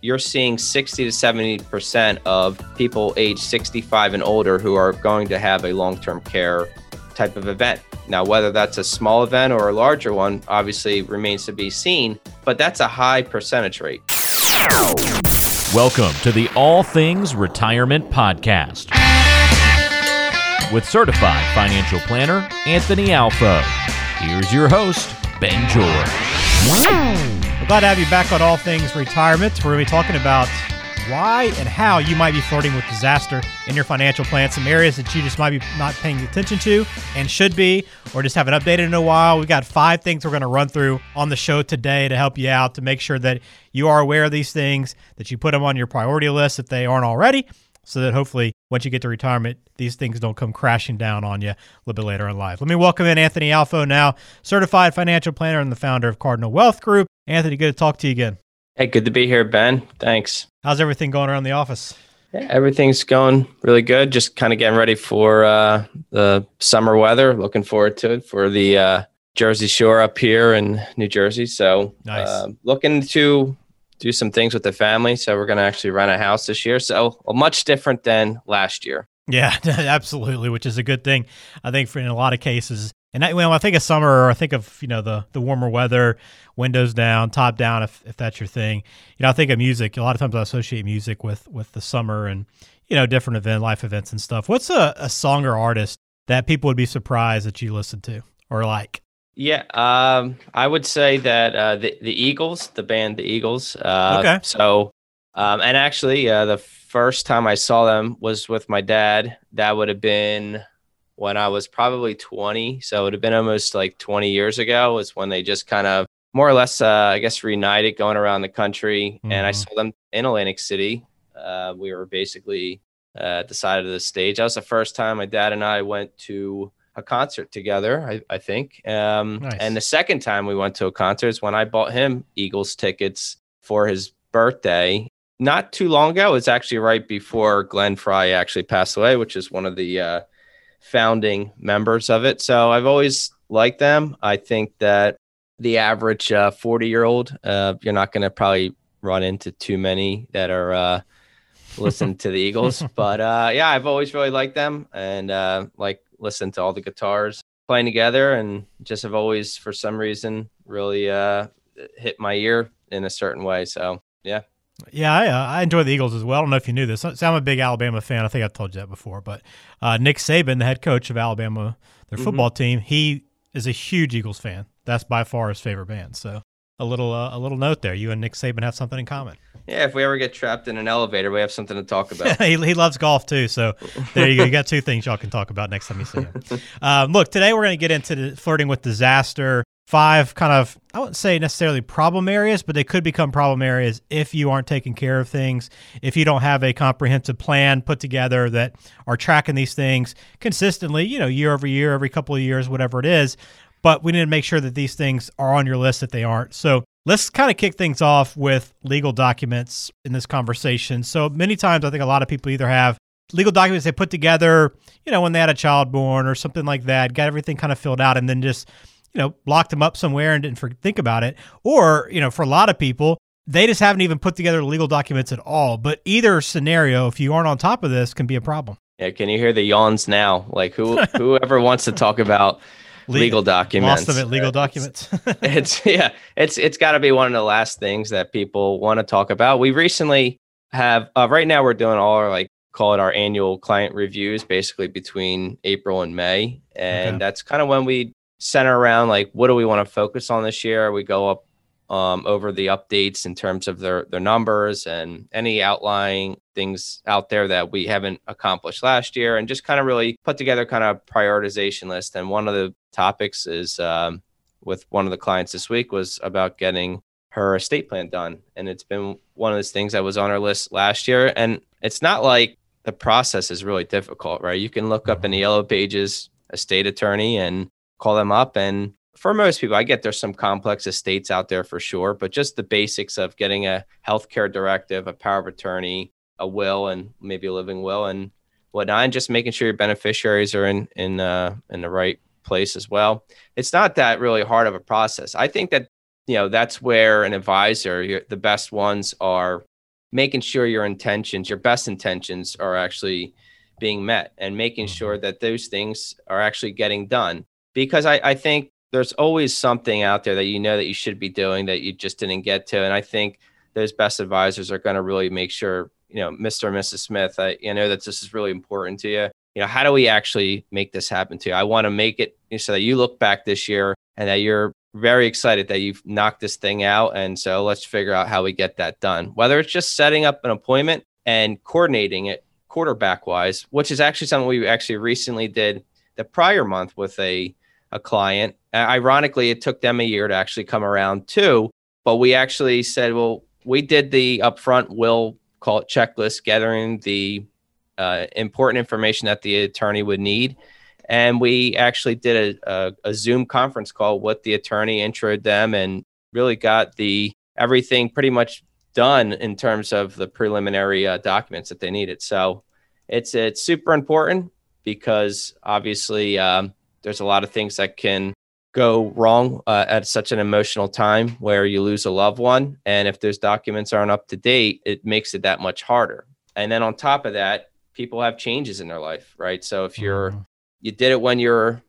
you're seeing 60 to 70% of people age 65 and older who are going to have a long term care type of event. Now, whether that's a small event or a larger one obviously remains to be seen, but that's a high percentage rate. Welcome to the All Things Retirement Podcast with certified financial planner Anthony Alfo. Here's your host, Ben George. Glad to have you back on All Things Retirement. We're going to be talking about why and how you might be flirting with disaster in your financial plan. Some areas that you just might be not paying attention to and should be, or just haven't updated in a while. We've got five things we're going to run through on the show today to help you out to make sure that you are aware of these things, that you put them on your priority list if they aren't already, so that hopefully once you get to retirement, these things don't come crashing down on you a little bit later in life. Let me welcome in Anthony Alfo, now certified financial planner and the founder of Cardinal Wealth Group. Anthony, good to talk to you again. Hey, good to be here, Ben. Thanks. How's everything going around the office? Yeah, everything's going really good. Just kind of getting ready for uh, the summer weather. Looking forward to it for the uh, Jersey Shore up here in New Jersey. So, nice. uh, looking to do some things with the family. So we're going to actually rent a house this year. So much different than last year. Yeah, absolutely, which is a good thing. I think for in a lot of cases, and I, well, I think of summer, or I think of you know the the warmer weather, windows down, top down, if if that's your thing. You know, I think of music. A lot of times I associate music with with the summer and you know different event, life events and stuff. What's a, a song or artist that people would be surprised that you listen to or like? Yeah, um, I would say that uh, the the Eagles, the band, the Eagles. Uh, okay. So, um, and actually, uh, the first time I saw them was with my dad. That would have been when I was probably 20. So it would have been almost like 20 years ago. Was when they just kind of more or less, uh, I guess, reunited, going around the country. Mm-hmm. And I mm-hmm. saw them in Atlantic City. Uh, we were basically uh, at the side of the stage. That was the first time my dad and I went to a concert together, I, I think. Um, nice. And the second time we went to a concert is when I bought him Eagles tickets for his birthday. Not too long ago. It's actually right before Glenn Frey actually passed away, which is one of the uh, founding members of it. So I've always liked them. I think that the average 40 uh, year old, uh, you're not going to probably run into too many that are uh, listening to the Eagles. But uh, yeah, I've always really liked them. And uh, like listen to all the guitars playing together and just have always for some reason really uh, hit my ear in a certain way so yeah yeah, I, uh, I enjoy the Eagles as well. I don't know if you knew this. So I'm a big Alabama fan. I think I've told you that before. But uh, Nick Saban, the head coach of Alabama, their mm-hmm. football team, he is a huge Eagles fan. That's by far his favorite band. So a little uh, a little note there. You and Nick Saban have something in common. Yeah, if we ever get trapped in an elevator, we have something to talk about. he, he loves golf too, so there you go. You got two things y'all can talk about next time you see him. Um, look, today we're going to get into the flirting with disaster. Five kind of I wouldn't say necessarily problem areas, but they could become problem areas if you aren't taking care of things, if you don't have a comprehensive plan put together that are tracking these things consistently, you know, year over year, every couple of years, whatever it is. But we need to make sure that these things are on your list if they aren't. So Let's kind of kick things off with legal documents in this conversation. So many times, I think a lot of people either have legal documents they put together, you know, when they had a child born or something like that, got everything kind of filled out, and then just, you know, locked them up somewhere and didn't think about it. Or, you know, for a lot of people, they just haven't even put together legal documents at all. But either scenario, if you aren't on top of this, can be a problem. Yeah, can you hear the yawns now? Like who whoever wants to talk about legal documents. Most of it legal documents. it's yeah, it's it's got to be one of the last things that people want to talk about. We recently have uh, right now we're doing all our like call it our annual client reviews, basically between April and May, and okay. that's kind of when we center around like what do we want to focus on this year. We go up um, over the updates in terms of their their numbers and any outlying things out there that we haven't accomplished last year, and just kind of really put together kind of prioritization list. And one of the topics is um, with one of the clients this week was about getting her estate plan done, and it's been one of those things that was on our list last year. And it's not like the process is really difficult, right? You can look up in the yellow pages estate attorney and call them up and for most people, I get there's some complex estates out there for sure, but just the basics of getting a healthcare directive, a power of attorney, a will, and maybe a living will, and whatnot, and just making sure your beneficiaries are in in uh, in the right place as well. It's not that really hard of a process. I think that you know that's where an advisor, the best ones are making sure your intentions, your best intentions are actually being met and making sure Mm-hmm. that those things are actually getting done. Because I, I think there's always something out there that you know that you should be doing that you just didn't get to. And I think those best advisors are going to really make sure, you know, Mr. and Mrs. Smith, I you know that this is really important to you. You know, how do we actually make this happen to you? I want to make it so that you look back this year and that you're very excited that you've knocked this thing out. And so let's figure out how we get that done. Whether it's just setting up an appointment and coordinating it quarterback wise, which is actually something we actually recently did the prior month with a a client. Uh, ironically, it took them a year to actually come around too. But we actually said, well, we did the upfront will call it checklist, gathering the uh, important information that the attorney would need. And we actually did a, a, a Zoom conference call with the attorney, introed them, and really got the everything pretty much done in terms of the preliminary uh, documents that they needed. So it's it's super important because obviously um, there's a lot of things that can go wrong uh, at such an emotional time where you lose a loved one and if those documents aren't up to date it makes it that much harder and then on top of that people have changes in their life right so if you're Mhm. you did it when you're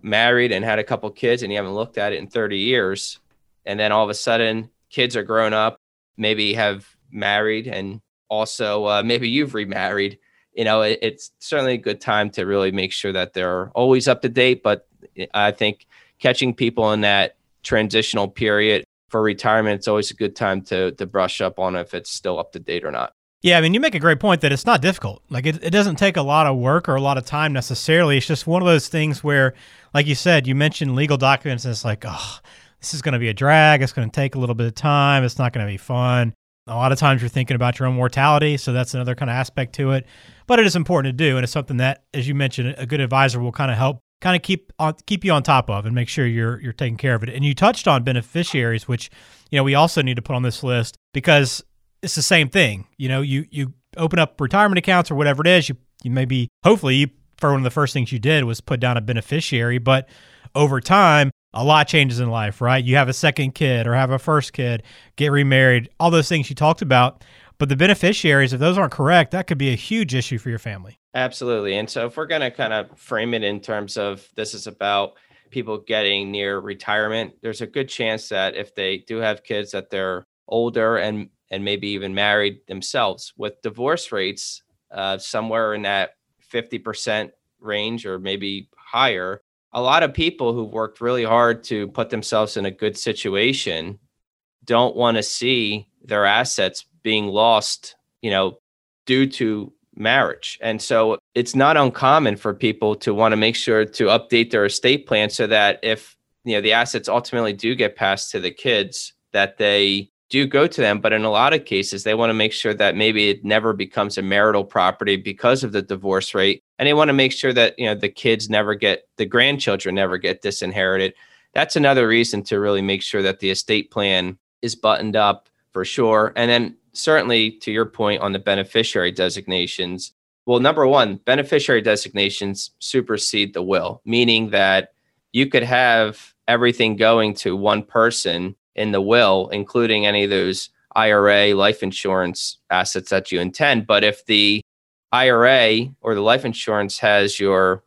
married and had a couple kids and you haven't looked at it in 30 years and then all of a sudden kids are grown up maybe have married and also uh, maybe you've remarried you know it, it's certainly a good time to really make sure that they're always up to date but i think catching people in that transitional period for retirement it's always a good time to to brush up on if it's still up to date or not Yeah, I mean, you make a great point that it's not difficult. Like, it, it doesn't take a lot of work or a lot of time necessarily. It's just one of those things where, like you said, you mentioned legal documents, and it's like, oh, this is going to be a drag. It's going to take a little bit of time. It's not going to be fun. A lot of times you're thinking about your own mortality. So that's another kind of aspect to it. But it is important to do. And it's something that, as you mentioned, a good advisor will kind of help kind of keep on keep you on top of and make sure you're you're taking care of it. And you touched on beneficiaries, which you know we also need to put on this list because it's the same thing. You know, you you open up retirement accounts or whatever it is. You you maybe hopefully you, for one of the first things you did was put down a beneficiary, but over time a lot changes in life, right? You have a second kid or have a first kid, get remarried, all those things you talked about. But the beneficiaries, if those aren't correct, that could be a huge issue for your family. Absolutely. And so if we're going to kind of frame it in terms of this is about people getting near retirement, there's a good chance that if they do have kids that they're older and and maybe even married themselves with divorce rates uh, somewhere in that 50% range or maybe higher a lot of people who've worked really hard to put themselves in a good situation don't want to see their assets being lost you know due to marriage. And so it's not uncommon for people to want to make sure to update their estate plan so that if you know the assets ultimately do get passed to the kids that they do go to them. But in a lot of cases they want to make sure that maybe it never becomes a marital property because of the divorce rate. And they want to make sure that you know the kids never get the grandchildren never get disinherited. That's another reason to really make sure that the estate plan is buttoned up for sure. And then certainly to your point on the beneficiary designations well number one beneficiary designations supersede the will meaning that you could have everything going to one person in the will including any of those ira life insurance assets that you intend. But if the ira or the life insurance has your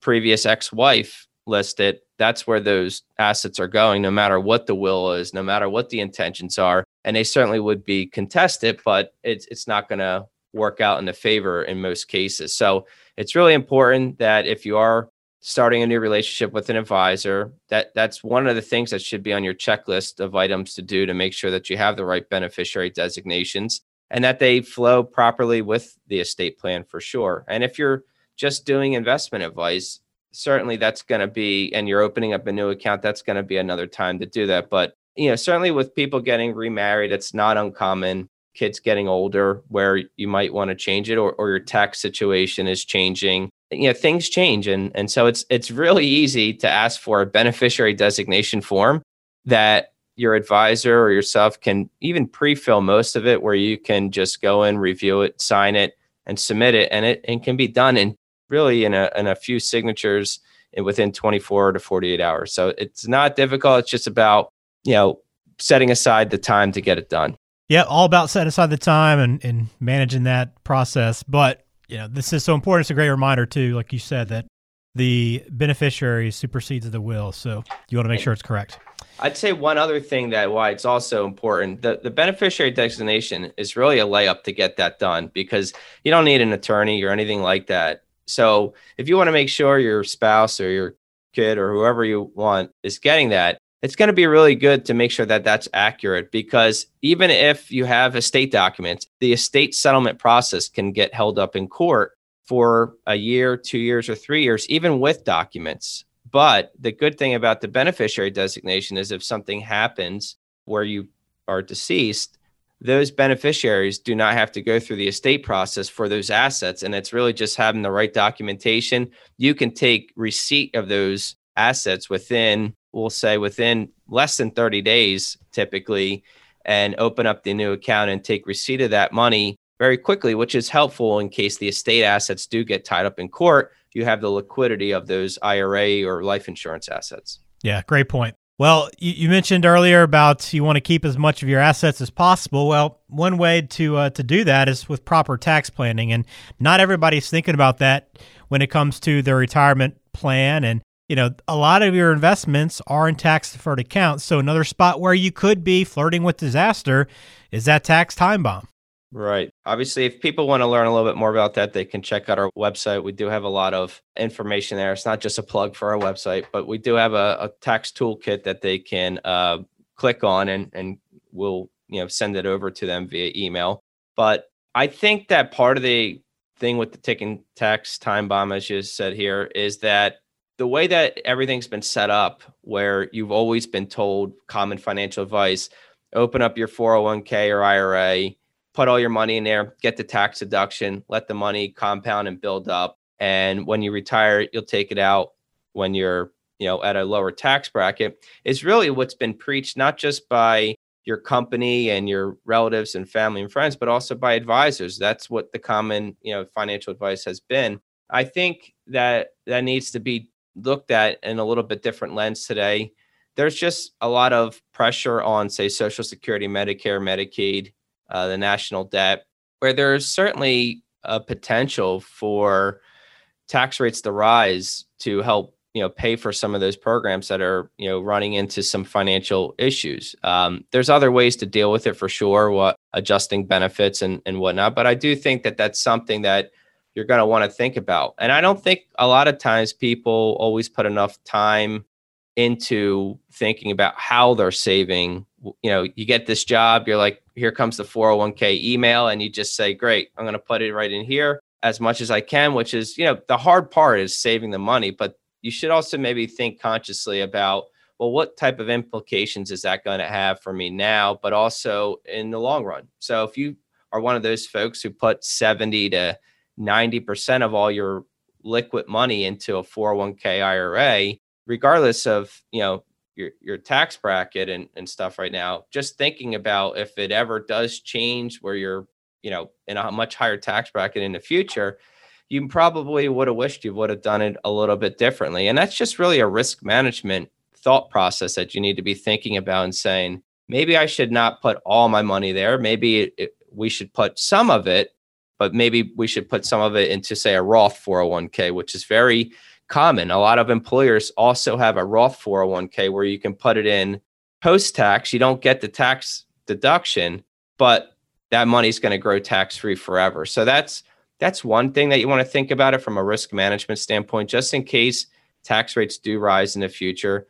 previous ex-wife listed that's where those assets are going no matter what the will is no matter what the intentions are and they certainly would be contested but it's it's not going to work out in the favor in most cases. So it's really important that if you are starting a new relationship with an advisor that that's one of the things that should be on your checklist of items to do to make sure that you have the right beneficiary designations and that they flow properly with the estate plan for sure. And if you're just doing investment advice certainly that's going to be and you're opening up a new account that's going to be another time to do that. But you know certainly with people getting remarried it's not uncommon kids getting older where you might want to change it or, or your tax situation is changing. You know things change and and so it's it's really easy to ask for a beneficiary designation form that your advisor or yourself can even pre-fill most of it where you can just go in review it sign it and submit it and it and can be done in really in a in a few signatures in within 24 to 48 hours. So it's not difficult it's just about you know setting aside the time to get it done Yeah, all about setting aside the time and, and managing that process. But, you know, this is so important. It's a great reminder, too, like you said, that the beneficiary supersedes the will. So you want to make sure it's correct. I'd say one other thing that why it's also important the, the beneficiary designation is really a layup to get that done because you don't need an attorney or anything like that. So if you want to make sure your spouse or your kid or whoever you want is getting that, it's going to be really good to make sure that that's accurate because even if you have estate documents, the estate settlement process can get held up in court for a year, two years, or three years, even with documents. But the good thing about the beneficiary designation is if something happens where you are deceased, those beneficiaries do not have to go through the estate process for those assets. And it's really just having the right documentation. You can take receipt of those assets within, we'll say, within less than 30 days, typically, and open up the new account and take receipt of that money very quickly, which is helpful in case the estate assets do get tied up in court. You have the liquidity of those IRA or life insurance assets. Yeah, great point. Well, you, you mentioned earlier about you want to keep as much of your assets as possible. Well, one way to uh, to do that is with proper tax planning, and not everybody's thinking about that when it comes to their retirement plan. And you know, a lot of your investments are in tax deferred accounts. So another spot where you could be flirting with disaster is that tax time bomb. Right. Obviously, if people want to learn a little bit more about that, they can check out our website. We do have a lot of information there. It's not just a plug for our website, but we do have a, a tax toolkit that they can uh, click on and, and we'll you know send it over to them via email. But I think that part of the thing with the ticking tax time bomb, as you said here, is that the way that everything's been set up, where you've always been told common financial advice, open up your 401k or IRA put all your money in there, get the tax deduction, let the money compound and build up. And when you retire, you'll take it out when you're, you know, at a lower tax bracket. Is really what's been preached, not just by your company and your relatives and family and friends, but also by advisors. That's what the common, you know, financial advice has been. I think that that needs to be looked at in a little bit different lens today. There's just a lot of pressure on, say, Social Security, Medicare, Medicaid, uh, the national debt, where there's certainly a potential for tax rates to rise to help you know pay for some of those programs that are you know running into some financial issues um, there's other ways to deal with it for sure what adjusting benefits and, and whatnot but i do think that that's something that you're going to want to think about. And i don't think a lot of times people always put enough time into thinking about how they're saving. You know you get this job you're like here comes the 401k email and you just say great i'm going to put it right in here as much as i can which is you know the hard part is saving the money but you should also maybe think consciously about well what type of implications is that going to have for me now but also in the long run? So if you are one of those folks who put 70 to 90% of all your liquid money into a 401k ira regardless of you know your your tax bracket and, and stuff right now just thinking about if it ever does change where you're you know in a much higher tax bracket in the future you probably would have wished you would have done it a little bit differently. And that's just really a risk management thought process that you need to be thinking about and saying maybe i should not put all my money there. Maybe it, we should put some of it but maybe we should put some of it into say a roth 401k which is very common. A lot of employers also have a Roth 401k where you can put it in post tax. You don't get the tax deduction, but that money is going to grow tax free forever. So that's that's one thing that you want to think about it from a risk management standpoint, just in case tax rates do rise in the future.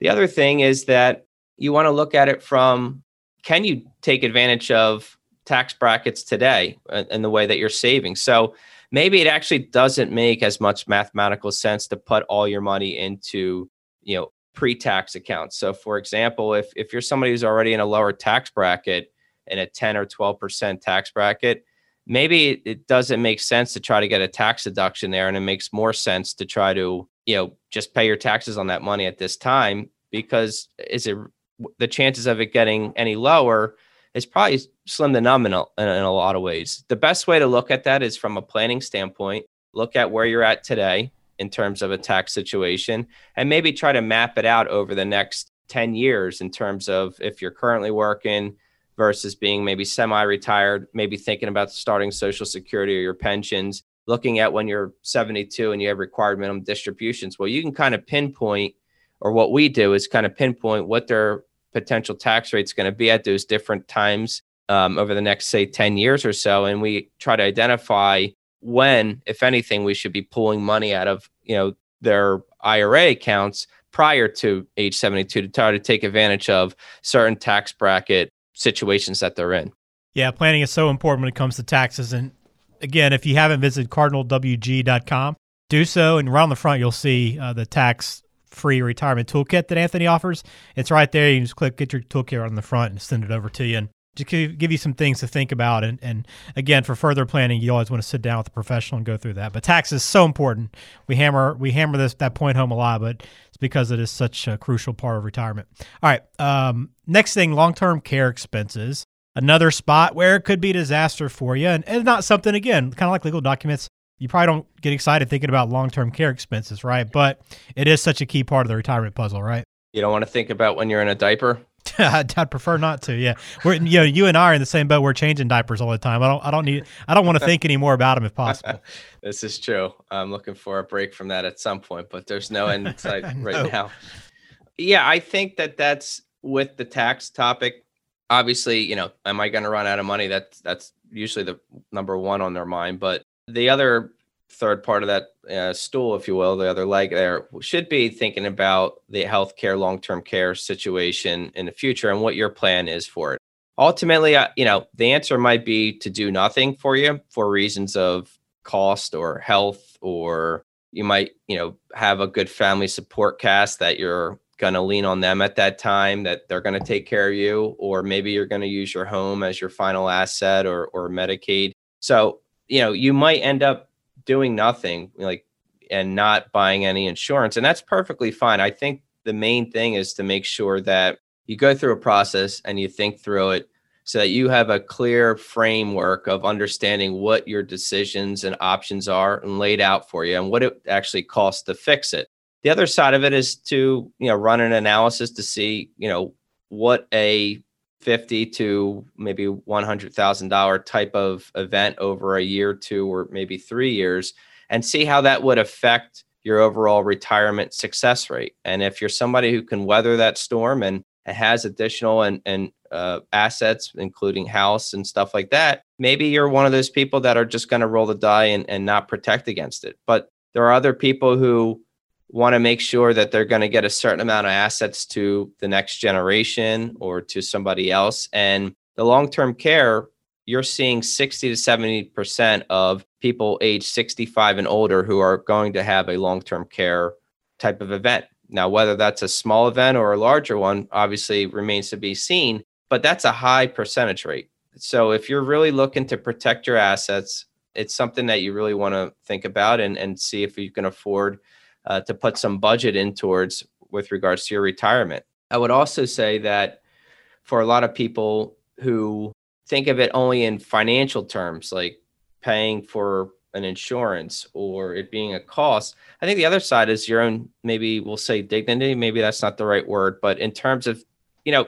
The other thing is that you want to look at it from can you take advantage of tax brackets today and the way that you're saving? So maybe it actually doesn't make as much mathematical sense to put all your money into, you know, pre-tax accounts. So for example, if if you're somebody who's already in a lower tax bracket in a 10 or 12% tax bracket, maybe it doesn't make sense to try to get a tax deduction there and it makes more sense to try to, you know, just pay your taxes on that money at this time because is it the chances of it getting any lower is probably slim to none in a, in a lot of ways. The best way to look at that is from a planning standpoint. Look at where you're at today in terms of a tax situation and maybe try to map it out over the next 10 years in terms of if you're currently working versus being maybe semi-retired, maybe thinking about starting social security or your pensions, looking at when you're 72 and you have required minimum distributions. Well, you can kind of pinpoint or what we do is kind of pinpoint what their potential tax rate is going to be at those different times um, over the next say 10 years or so and we try to identify when if anything we should be pulling money out of you know their ira accounts prior to age 72 to try to take advantage of certain tax bracket situations that they're in. Yeah planning is so important when it comes to taxes and again if you haven't visited cardinalwg.com do so and around the front you'll see uh, the tax free retirement toolkit that Anthony offers. It's right there. You just click get your toolkit on the front and send it over to you. And just give you some things to think about. And, and again, for further planning, you always want to sit down with a professional and go through that. But tax is so important. We hammer we hammer this that point home a lot, but it's because it is such a crucial part of retirement. All right. Um, next thing, long term care expenses. Another spot where it could be disaster for you, and, and not something again, kind of like legal documents you probably don't get excited thinking about long term care expenses, right? But it is such a key part of the retirement puzzle, right? You don't want to think about when you're in a diaper. I'd, I'd, prefer not to. Yeah, we're you know you and I are in the same boat. We're changing diapers all the time. I don't I don't need I don't want to think any more about them if possible. this is true. I'm looking for a break from that at some point, but there's no end right now. Yeah, I think that that's with the tax topic. Obviously, you know, am I going to run out of money? That's that's usually the number one on their mind. But the other third part of that uh, stool, if you will, the other leg there, should be thinking about the healthcare, long term care situation in the future and what your plan is for it. Ultimately, uh, you know, the answer might be to do nothing for you for reasons of cost or health, or you might, you know, have a good family support cast that you're going to lean on them at that time that they're going to take care of you or maybe you're going to use your home as your final asset or or medicaid so you know you might end up doing nothing like and not buying any insurance and that's perfectly fine. I think the main thing is to make sure that you go through a process and you think through it so that you have a clear framework of understanding what your decisions and options are and laid out for you and what it actually costs to fix it. The other side of it is to you know run an analysis to see you know what a 50 to maybe $100,000 type of event over a year, two, or maybe three years, and see how that would affect your overall retirement success rate. And if you're somebody who can weather that storm and has additional and, and uh, assets, including house and stuff like that, maybe you're one of those people that are just going to roll the die and, and not protect against it. But there are other people who want to make sure that they're going to get a certain amount of assets to the next generation or to somebody else. And the long term care, you're seeing 60 to 70% of people age 65 and older who are going to have a long term care type of event. Now, whether that's a small event or a larger one, obviously remains to be seen, but that's a high percentage rate. So if you're really looking to protect your assets, it's something that you really want to think about and, and see if you can afford uh, to put some budget in towards with regards to your retirement. I would also say that for a lot of people who think of it only in financial terms, like paying for an insurance or it being a cost, I think the other side is your own, maybe we'll say dignity. Maybe that's not the right word, but in terms of, you know,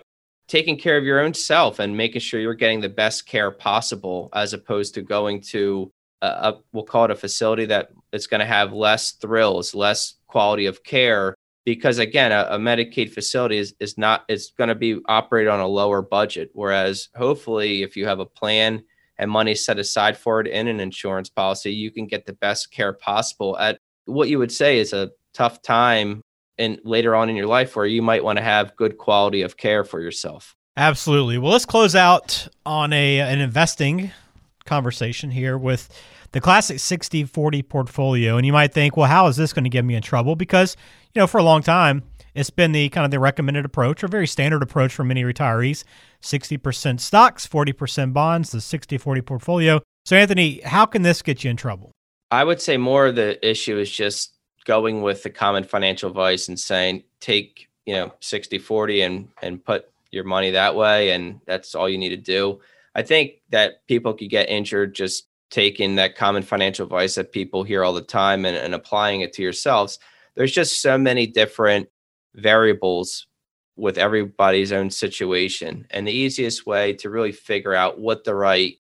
taking care of your own self and making sure you're getting the best care possible as opposed to going to a, a we'll call it a facility that is going to have less thrills, less quality of care because again a, a, medicaid facility is, is not it's going to be operated on a lower budget. Whereas hopefully if you have a plan and money set aside for it in an insurance policy you can get the best care possible at what you would say is a tough time and later on in your life where you might want to have good quality of care for yourself. Absolutely. Well let's close out on a an investing conversation here with the classic 60 40 portfolio. And you might think, well, how is this going to get me in trouble? Because, you know, for a long time, it's been the kind of the recommended approach or very standard approach for many retirees 60% stocks, 40% bonds, the 60 40 portfolio. So, Anthony, how can this get you in trouble? I would say more of the issue is just going with the common financial advice and saying, take, you know, 60 40 and, and put your money that way. And that's all you need to do. I think that people could get injured just taking that common financial advice that people hear all the time and, and applying it to yourselves. There's just so many different variables with everybody's own situation. And the easiest way to really figure out what the right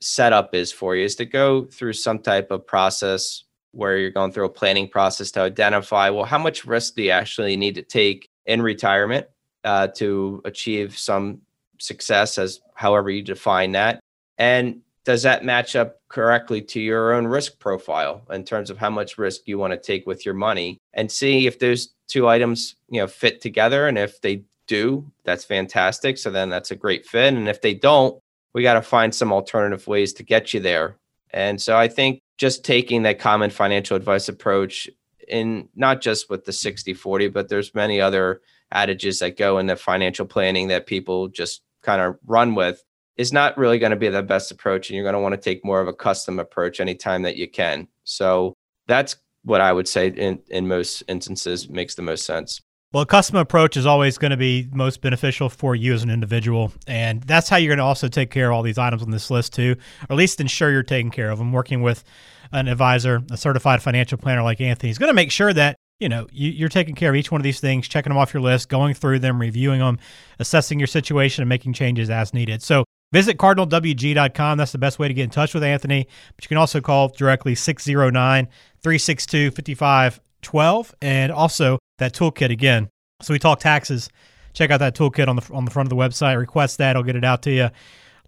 setup is for you is to go through some type of process where you're going through a planning process to identify well how much risk do you actually need to take in retirement uh, to achieve some success as however you define that and does that match up correctly to your own risk profile in terms of how much risk you want to take with your money and see if those two items you know fit together? And if they do that's fantastic. So then that's a great fit. And if they don't we got to find some alternative ways to get you there. And so I think just taking that common financial advice approach in not just with the 60 40, but there's many other adages that go into financial planning that people just kind of run with is not really going to be the best approach. And you're going to want to take more of a custom approach anytime that you can. So that's what I would say in, in most instances makes the most sense. Well, a custom approach is always going to be most beneficial for you as an individual. And that's how you're going to also take care of all these items on this list, too, or at least ensure you're taking care of them. Working with an advisor, a certified financial planner like Anthony is going to make sure that you know you, are taking care of each one of these things checking them off your list going through them reviewing them assessing your situation and making changes as needed so visit cardinalwg.com that's the best way to get in touch with anthony but you can also call directly 609 362 5512 and also that toolkit again. So we talk taxes. Check out that toolkit on the on the front of the website. Request that; I'll get it out to you. A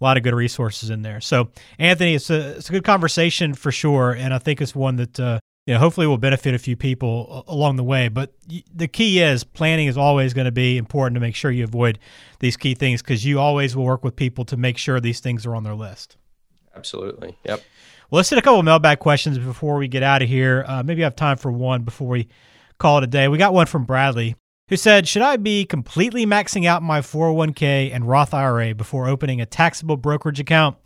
lot of good resources in there. So Anthony, it's a it's a good conversation for sure, and I think it's one that uh, you know hopefully will benefit a few people along the way. But the key is planning is always going to be important to make sure you avoid these key things because you always will work with people to make sure these things are on their list. Absolutely. Yep. Well, let's hit a couple of mailbag questions before we get out of here. Uh, maybe I have time for one before we call it a day. We got one from Bradley who said, Should I be completely maxing out my 401k and Roth IRA before opening a taxable brokerage account?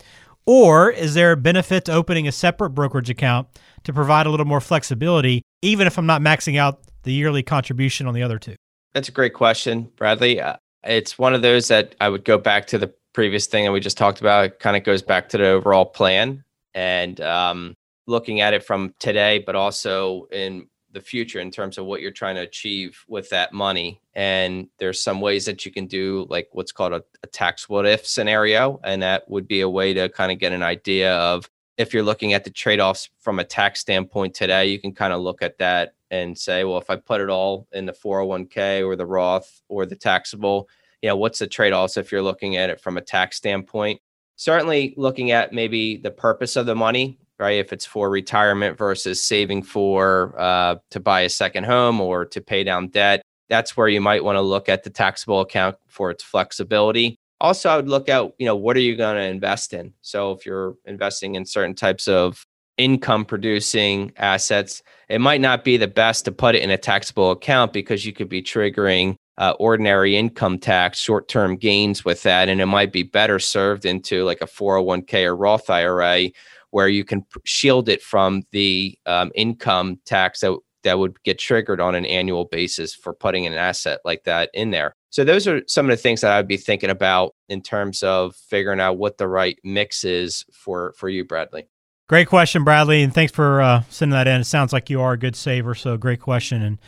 Or is there a benefit to opening a separate brokerage account to provide a little more flexibility, even if I'm not maxing out the yearly contribution on the other two? That's a great question, Bradley. Uh, it's one of those that I would go back to the previous thing that we just talked about. It kind of goes back to the overall plan and um, looking at it from today, but also in the future in terms of what you're trying to achieve with that money. And there's some ways that you can do like what's called a, a tax what if scenario. And that would be a way to kind of get an idea of if you're looking at the trade offs from a tax standpoint today, you can kind of look at that and say, well, if I put it all in the 401k or the Roth or the taxable, you know, what's the trade offs if you're looking at it from a tax standpoint? Certainly looking at maybe the purpose of the money right? If it's for retirement versus saving for uh, to buy a second home or to pay down debt, that's where you might want to look at the taxable account for its flexibility. Also, I would look at, you know, what are you going to invest in? So if you're investing in certain types of income producing assets, it might not be the best to put it in a taxable account because you could be triggering uh, ordinary income tax, short term gains with that. And it might be better served into like a 401k or Roth IRA where you can shield it from the um, income tax that that would get triggered on an annual basis for putting an asset like that in there. So those are some of the things that I would be thinking about in terms of figuring out what the right mix is for for you, Bradley. Great question, Bradley, and thanks for uh, sending that in. It sounds like you are a good saver, so great question. And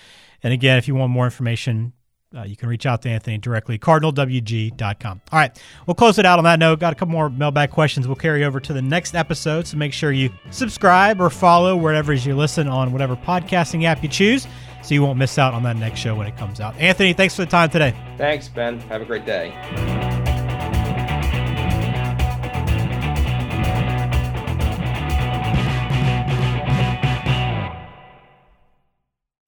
and again, if you want more information, uh, you can reach out to Anthony directly, cardinalwg.com. All right, we'll close it out on that note. Got a couple more mailbag questions we'll carry over to the next episode, so make sure you subscribe or follow wherever you listen on whatever podcasting app you choose so you won't miss out on that next show when it comes out. Anthony, thanks for the time today. Thanks, Ben. Have a great day.